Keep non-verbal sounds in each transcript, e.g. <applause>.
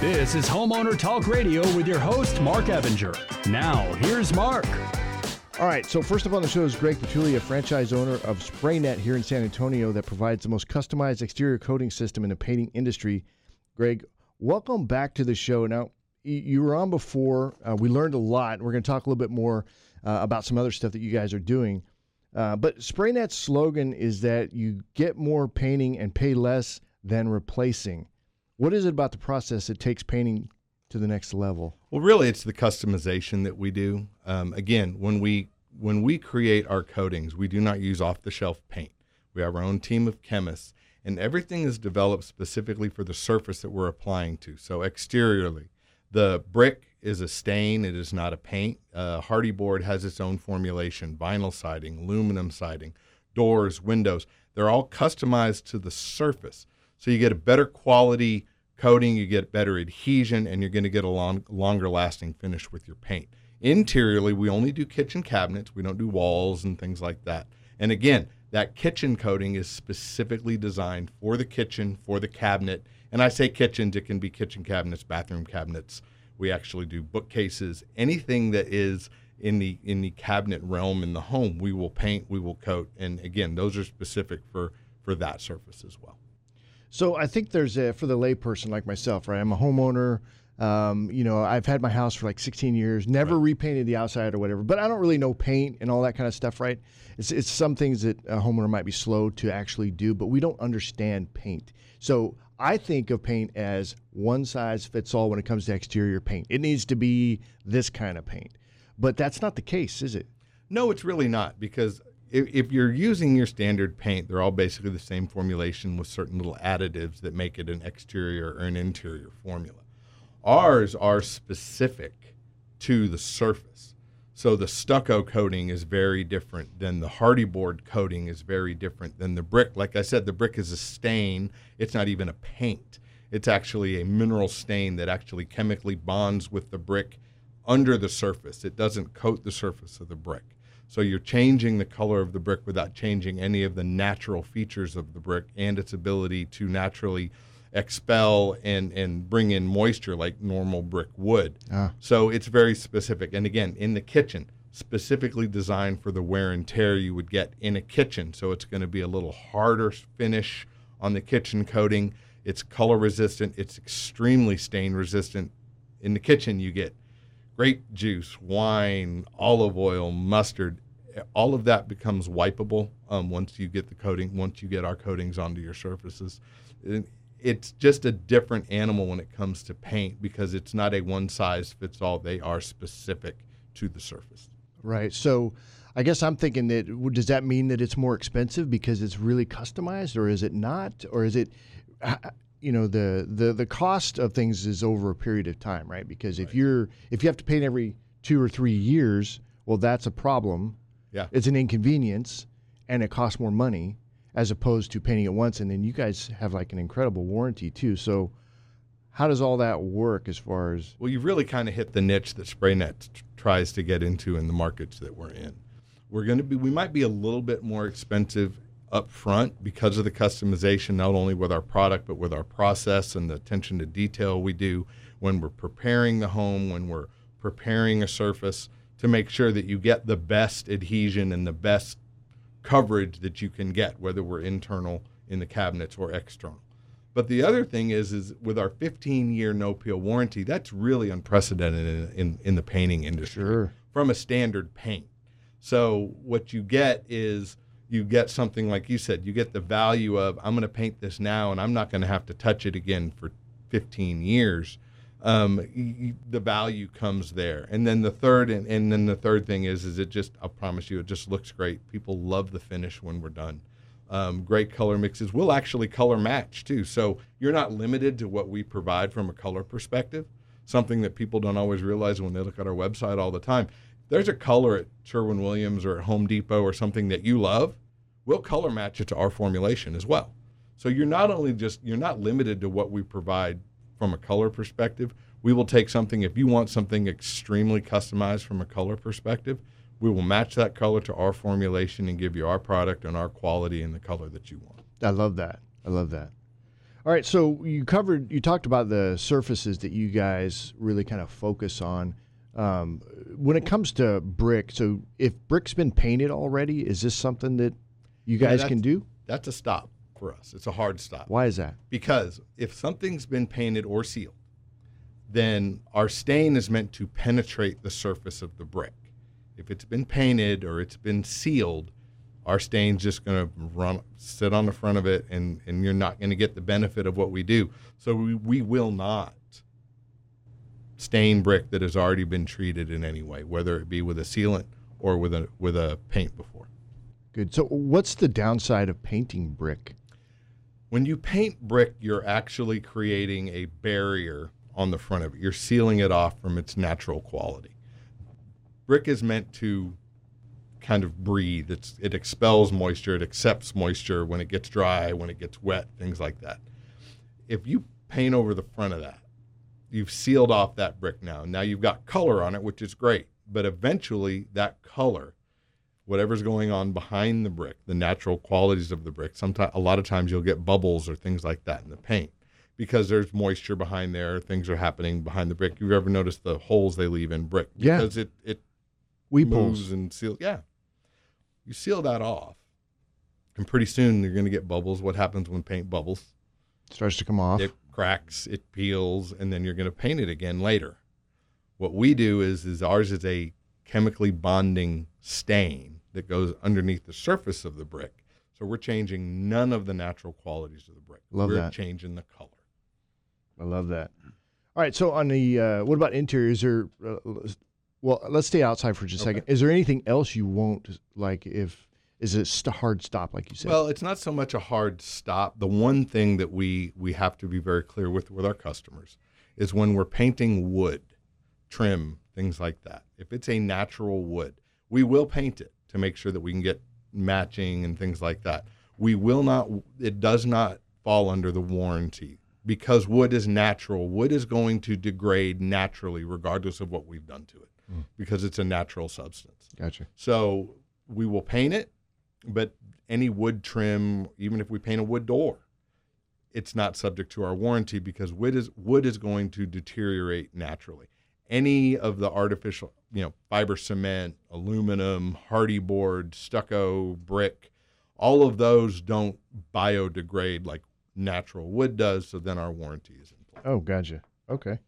This is Homeowner Talk Radio with your host, Mark Evinger. Now, here's Mark. All right, so first up on the show is Greg Patulea, franchise owner of SprayNet here in San Antonio that provides the most customized exterior coating system in the painting industry. Greg, welcome back to the show. Now, you were on before. Uh, we learned a lot. We're going to talk a little bit more uh, about some other stuff that you guys are doing. Uh, but SprayNet's slogan is that you get more painting and pay less than replacing. What is it about the process that takes painting to the next level? Well, really, it's the customization that we do. Um, again, when we when we create our coatings, we do not use off the shelf paint. We have our own team of chemists, and everything is developed specifically for the surface that we're applying to. So exteriorly, the brick is a stain; it is not a paint. Uh, Hardie board has its own formulation: vinyl siding, aluminum siding, doors, windows. They're all customized to the surface, so you get a better quality coating, you get better adhesion, and you're going to get a long, longer lasting finish with your paint. Interiorly, we only do kitchen cabinets. We don't do walls and things like that. And again, that kitchen coating is specifically designed for the kitchen, for the cabinet. And I say kitchens, it can be kitchen cabinets, bathroom cabinets. We actually do bookcases, anything that is in the in the cabinet realm in the home, we will paint, we will coat, and again, those are specific for for that surface as well. So I think there's a for the layperson like myself, right? I'm a homeowner. Um, you know, I've had my house for like 16 years, never right. repainted the outside or whatever, but I don't really know paint and all that kind of stuff, right? It's, it's some things that a homeowner might be slow to actually do, but we don't understand paint. So I think of paint as one size fits all when it comes to exterior paint. It needs to be this kind of paint, but that's not the case, is it? No, it's really not because if, if you're using your standard paint, they're all basically the same formulation with certain little additives that make it an exterior or an interior formula. Ours are specific to the surface. So the stucco coating is very different than the Hardie board coating is very different than the brick. Like I said, the brick is a stain. It's not even a paint. It's actually a mineral stain that actually chemically bonds with the brick under the surface. It doesn't coat the surface of the brick. So you're changing the color of the brick without changing any of the natural features of the brick and its ability to naturally expel and, and bring in moisture like normal brick would. Ah. So it's very specific. And again, in the kitchen, specifically designed for the wear and tear you would get in a kitchen. So it's going to be a little harder finish on the kitchen coating. It's color resistant, it's extremely stain resistant. In the kitchen, you get grape juice, wine, olive oil, mustard. All of that becomes wipeable um, once you get the coating, once you get our coatings onto your surfaces. It's just a different animal when it comes to paint because it's not a one size fits all. They are specific to the surface. Right. So I guess I'm thinking that does that mean that it's more expensive because it's really customized or is it not? Or is it you know the the the cost of things is over a period of time, right? Because right. if you're if you have to paint every two or three years, well, that's a problem. Yeah, it's an inconvenience, and it costs more money as opposed to painting it once. And then you guys have like an incredible warranty too. So how does all that work as far as? Well, you've really kind of hit the niche that SprayNet t- tries to get into in the markets that we're in. We're going to be we might be a little bit more expensive up front because of the customization, not only with our product, but with our process and the attention to detail we do when we're preparing the home, when we're preparing a surface to make sure that you get the best adhesion and the best coverage that you can get, whether we're internal in the cabinets or external. But the other thing is, is with our 15 year no peel warranty, that's really unprecedented in, in, in the painting industry sure. from a standard paint. So what you get is you get something like you said, you get the value of I'm going to paint this now and I'm not going to have to touch it again for 15 years. Um, you, the value comes there, and then the third, and, and then the third thing is, is it just? I promise you, it just looks great. People love the finish when we're done. Um, great color mixes. We'll actually color match too, so you're not limited to what we provide from a color perspective. Something that people don't always realize when they look at our website all the time there's a color at Sherwin Williams or at Home Depot or something that you love, we'll color match it to our formulation as well. So you're not only just you're not limited to what we provide from a color perspective. We will take something if you want something extremely customized from a color perspective, we will match that color to our formulation and give you our product and our quality and the color that you want. I love that. I love that. All right, so you covered, you talked about the surfaces that you guys really kind of focus on. Um, when it comes to brick, so if brick's been painted already, is this something that you guys that's- can do? That's a stop for us. It's a hard stop. Why is that? Because if something's been painted or sealed, then our stain is meant to penetrate the surface of the brick. If it's been painted or it's been sealed, our stain's just going to run sit on the front of it and, and you're not going to get the benefit of what we do. So we, we will not stain brick that has already been treated in any way, whether it be with a sealant or with a with a paint before. Good. So what's the downside of painting brick? When you paint brick, you're actually creating a barrier on the front of it. You're sealing it off from its natural quality. Brick is meant to kind of breathe. It's, it expels moisture, it accepts moisture when it gets dry, when it gets wet, things like that. If you paint over the front of that, you've sealed off that brick now. Now you've got color on it, which is great. But eventually, that color whatever's going on behind the brick, the natural qualities of the brick. Sometimes, a lot of times, you'll get bubbles or things like that in the paint because there's moisture behind there. Things are happening behind the brick. You've ever noticed the holes they leave in brick? Yeah. because it it Weep moves and seal. Yeah, you seal that off, and pretty soon you're going to get bubbles. What happens when paint bubbles? Starts to come off. It cracks, it peels, and then you're going to paint it again later. What we do is is ours is a chemically bonding stain that goes underneath the surface of the brick. So we're changing none of the natural qualities of the brick. Love we're that. changing the color. I love that. All right. So on the uh, what about interior? Is there? Uh, well, let's stay outside for just a Okay. second. Is there anything else you won't like? If is it st- hard stop like you said? Well, it's not so much a hard stop. The one thing that we we have to be very clear with with our customers is when we're painting wood, trim, things like that. If it's a natural wood, we will paint it to make sure that we can get matching and things like that. We will not it does not fall under the warranty because wood is natural. Wood is going to degrade naturally regardless of what we've done to it mm. because it's a natural substance. gotcha. So we will paint it, but any wood trim, even if we paint a wood door, it's not subject to our warranty because wood is wood is going to deteriorate naturally. Any of the artificial, you know, fiber cement, aluminum, Hardie board, stucco, brick, all of those don't biodegrade like natural wood does. So then our warranty is in place. Oh, gotcha. Okay.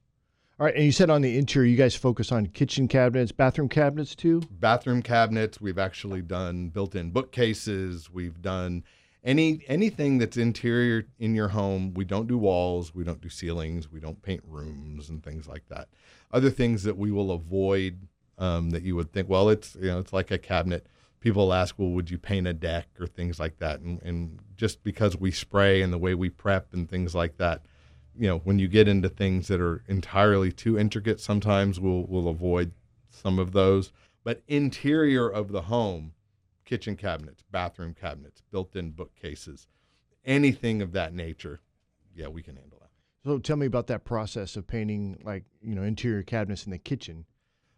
All right. And you said on the interior, you guys focus on kitchen cabinets, bathroom cabinets too. bathroom cabinets. We've actually done built-in bookcases. We've done any anything that's interior in your home. We don't do walls. We don't do ceilings. We don't paint rooms and things like that. Other things that we will avoid um, that you would think, well, it's you know, it's like a cabinet. People ask, well, would you paint a deck or things like that? And, and just because we spray and the way we prep and things like that, you know, when you get into things that are entirely too intricate, sometimes we'll we'll avoid some of those. But interior of the home, kitchen cabinets, bathroom cabinets, built-in bookcases, anything of that nature, yeah, we can handle that. So tell me about that process of painting, like you know, interior cabinets in the kitchen.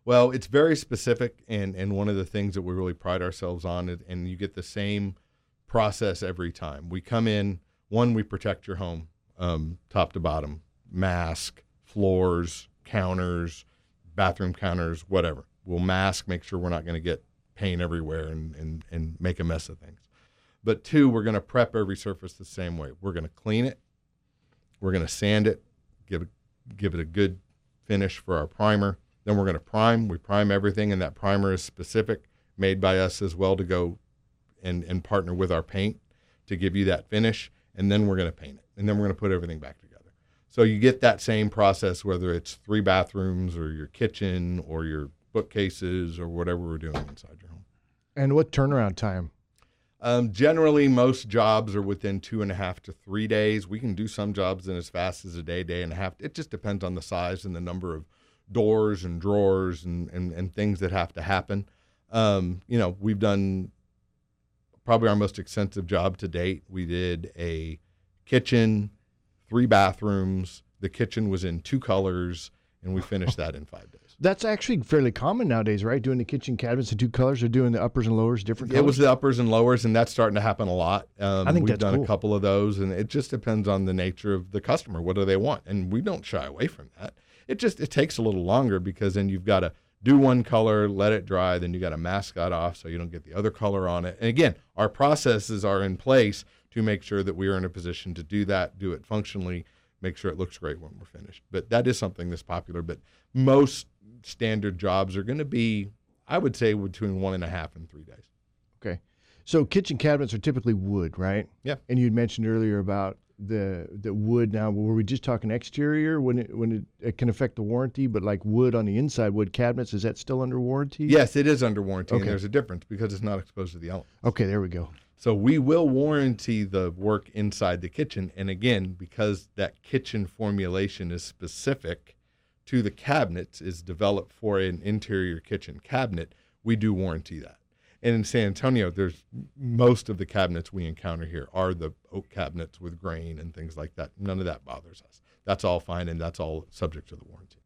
Well, it's very specific, and and one of the things that we really pride ourselves on, is, and you get the same process every time. We come in, one, we protect your home, um, top to bottom, mask, floors, counters, bathroom counters, whatever. We'll mask, make sure we're not going to get paint everywhere and, and and make a mess of things. But two, we're going to prep every surface the same way. We're going to clean it, we're going to sand it, give it give it a good finish for our primer. Then we're going to prime. We prime everything, and that primer is specific, made by us as well to go and, and partner with our paint to give you that finish. And then we're going to paint it. And then we're going to put everything back together. So you get that same process, whether it's three bathrooms or your kitchen or your bookcases or whatever we're doing inside your home. And what turnaround time? Um, generally, most jobs are within two and a half to three days. We can do some jobs in as fast as a day, day and a half. It just depends on the size and the number of doors and drawers and, and, and things that have to happen. Um, you know, we've done probably our most extensive job to date. We did a kitchen, three bathrooms. The kitchen was in two colors, and we finished that in five days. <laughs> That's actually fairly common nowadays, right? Doing the kitchen cabinets in two colors, or doing the uppers and lowers different Colors? It was the uppers and lowers, and that's starting to happen a lot. Um, I think we've done cool. a couple of those, and it just depends on the nature of the customer. What do they want? And we don't shy away from that. It just it takes a little longer because then you've got to do one color, let it dry, then you got to mask that off so you don't get the other color on it. And again, our processes are in place to make sure that we are in a position to do that, do it functionally, make sure it looks great when we're finished. But that is something that's popular. But most standard jobs are going to be, I would say, between one and a half and three days. okay. So kitchen cabinets are typically wood, right? Yeah. And you had mentioned earlier about the the wood. Now, were we just talking exterior when it when it, it can affect the warranty, but like wood on the inside, wood cabinets, is that still under warranty? Yes, it is under warranty, Okay. and there's a difference because it's not exposed to the elements. Okay, there we go. So we will warranty the work inside the kitchen, and again, because that kitchen formulation is specific to the cabinets, is developed for an interior kitchen cabinet, we do warranty that. And in San Antonio, there's most of the cabinets we encounter here are the oak cabinets with grain and things like that. None of that bothers us. That's all fine, and that's all subject to the warranty.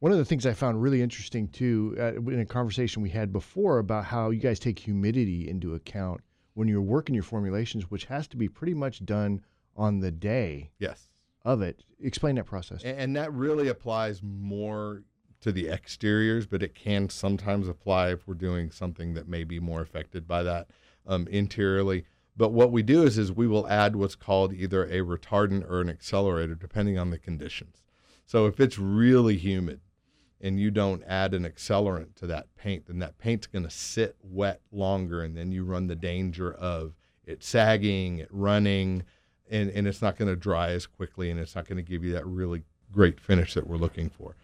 One of the things I found really interesting too, uh, in a conversation we had before about how you guys take humidity into account when you're working your formulations, which has to be pretty much done on the day Yes. of it. Explain that process. A- And that really applies more to the exteriors, but it can sometimes apply if we're doing something that may be more affected by that um, interiorly. But what we do is, is we will add what's called either a retardant or an accelerator, depending on the conditions. So if it's really humid and you don't add an accelerant to that paint, then that paint's going to sit wet longer, and then you run the danger of it sagging, it running, and, and it's not going to dry as quickly, and it's not going to give you that really great finish that we're looking for.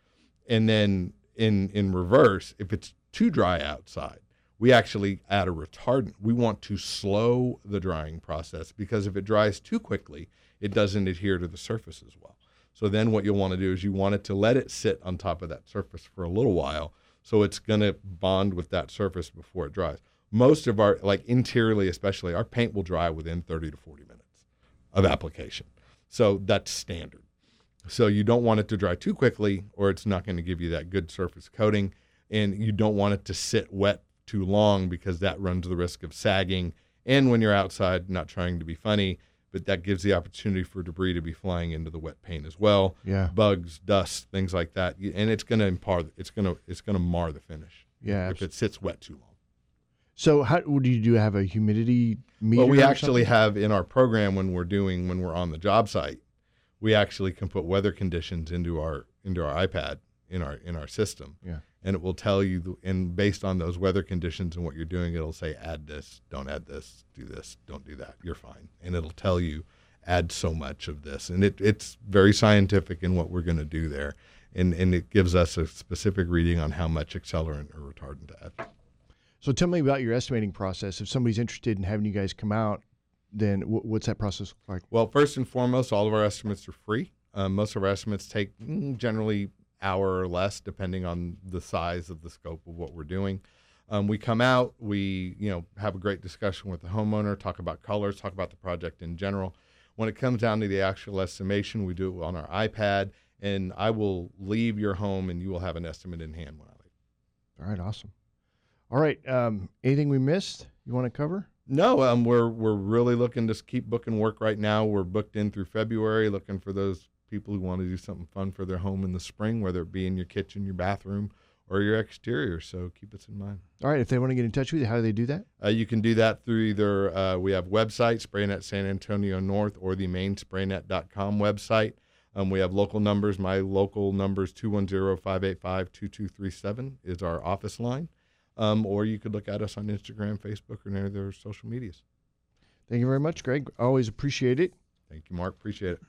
And then in in reverse, if it's too dry outside, we actually add a retardant. We want to slow the drying process because if it dries too quickly, it doesn't adhere to the surface as well. So then what you'll want to do is you want it to let it sit on top of that surface for a little while so it's going to bond with that surface before it dries. Most of our like interiorly especially our paint will dry within 30 to 40 minutes of application. So that's standard. So you don't want it to dry too quickly, or it's not going to give you that good surface coating. And you don't want it to sit wet too long because that runs the risk of sagging. And when you're outside, not trying to be funny, but that gives the opportunity for debris to be flying into the wet paint as well. Yeah. Bugs, dust, things like that, and it's going to impar. It's going to it's going to mar the finish Yeah. if it sits wet too long. So how do you do? Have a humidity meter? Well, we actually something? have in our program when we're doing when we're on the job site, we actually can put weather conditions into our into our iPad in our in our system. Yeah. And it will tell you, the, and based on those weather conditions and what you're doing, it'll say add this, don't add this, do this, don't do that. You're fine, and it'll tell you add so much of this, and it, it's very scientific in what we're going to do there, and and it gives us a specific reading on how much accelerant or retardant to add. So tell me about your estimating process. If somebody's interested in having you guys come out, then wh- what's that process like? Well, first and foremost, all of our estimates are free. Um, most of our estimates take mm, generally hour or less, depending on the size of the scope of what we're doing. Um, we come out, we you know have a great discussion with the homeowner, talk about colors, talk about the project in general. When it comes down to the actual estimation, we do it on our iPad, and I will leave your home, and you will have an estimate in hand when I leave. All right, awesome. All right, um, anything we missed you want to cover? No, um, we're we're really looking to keep booking work right now. We're booked in through February, looking for those people who want to do something fun for their home in the spring, whether it be in your kitchen, your bathroom, or your exterior. So keep us in mind. All right, if they want to get in touch with you, how do they do that? Uh, you can do that through either uh, we have website Spraynet San Antonio North or the main Spraynet.com website. Um, we have local numbers. My local number is 210-585-2237 is our office line. Um, or you could look at us on Instagram, Facebook, or any of their social medias. Thank you very much, Greg. Always appreciate it. Thank you, Mark. Appreciate it.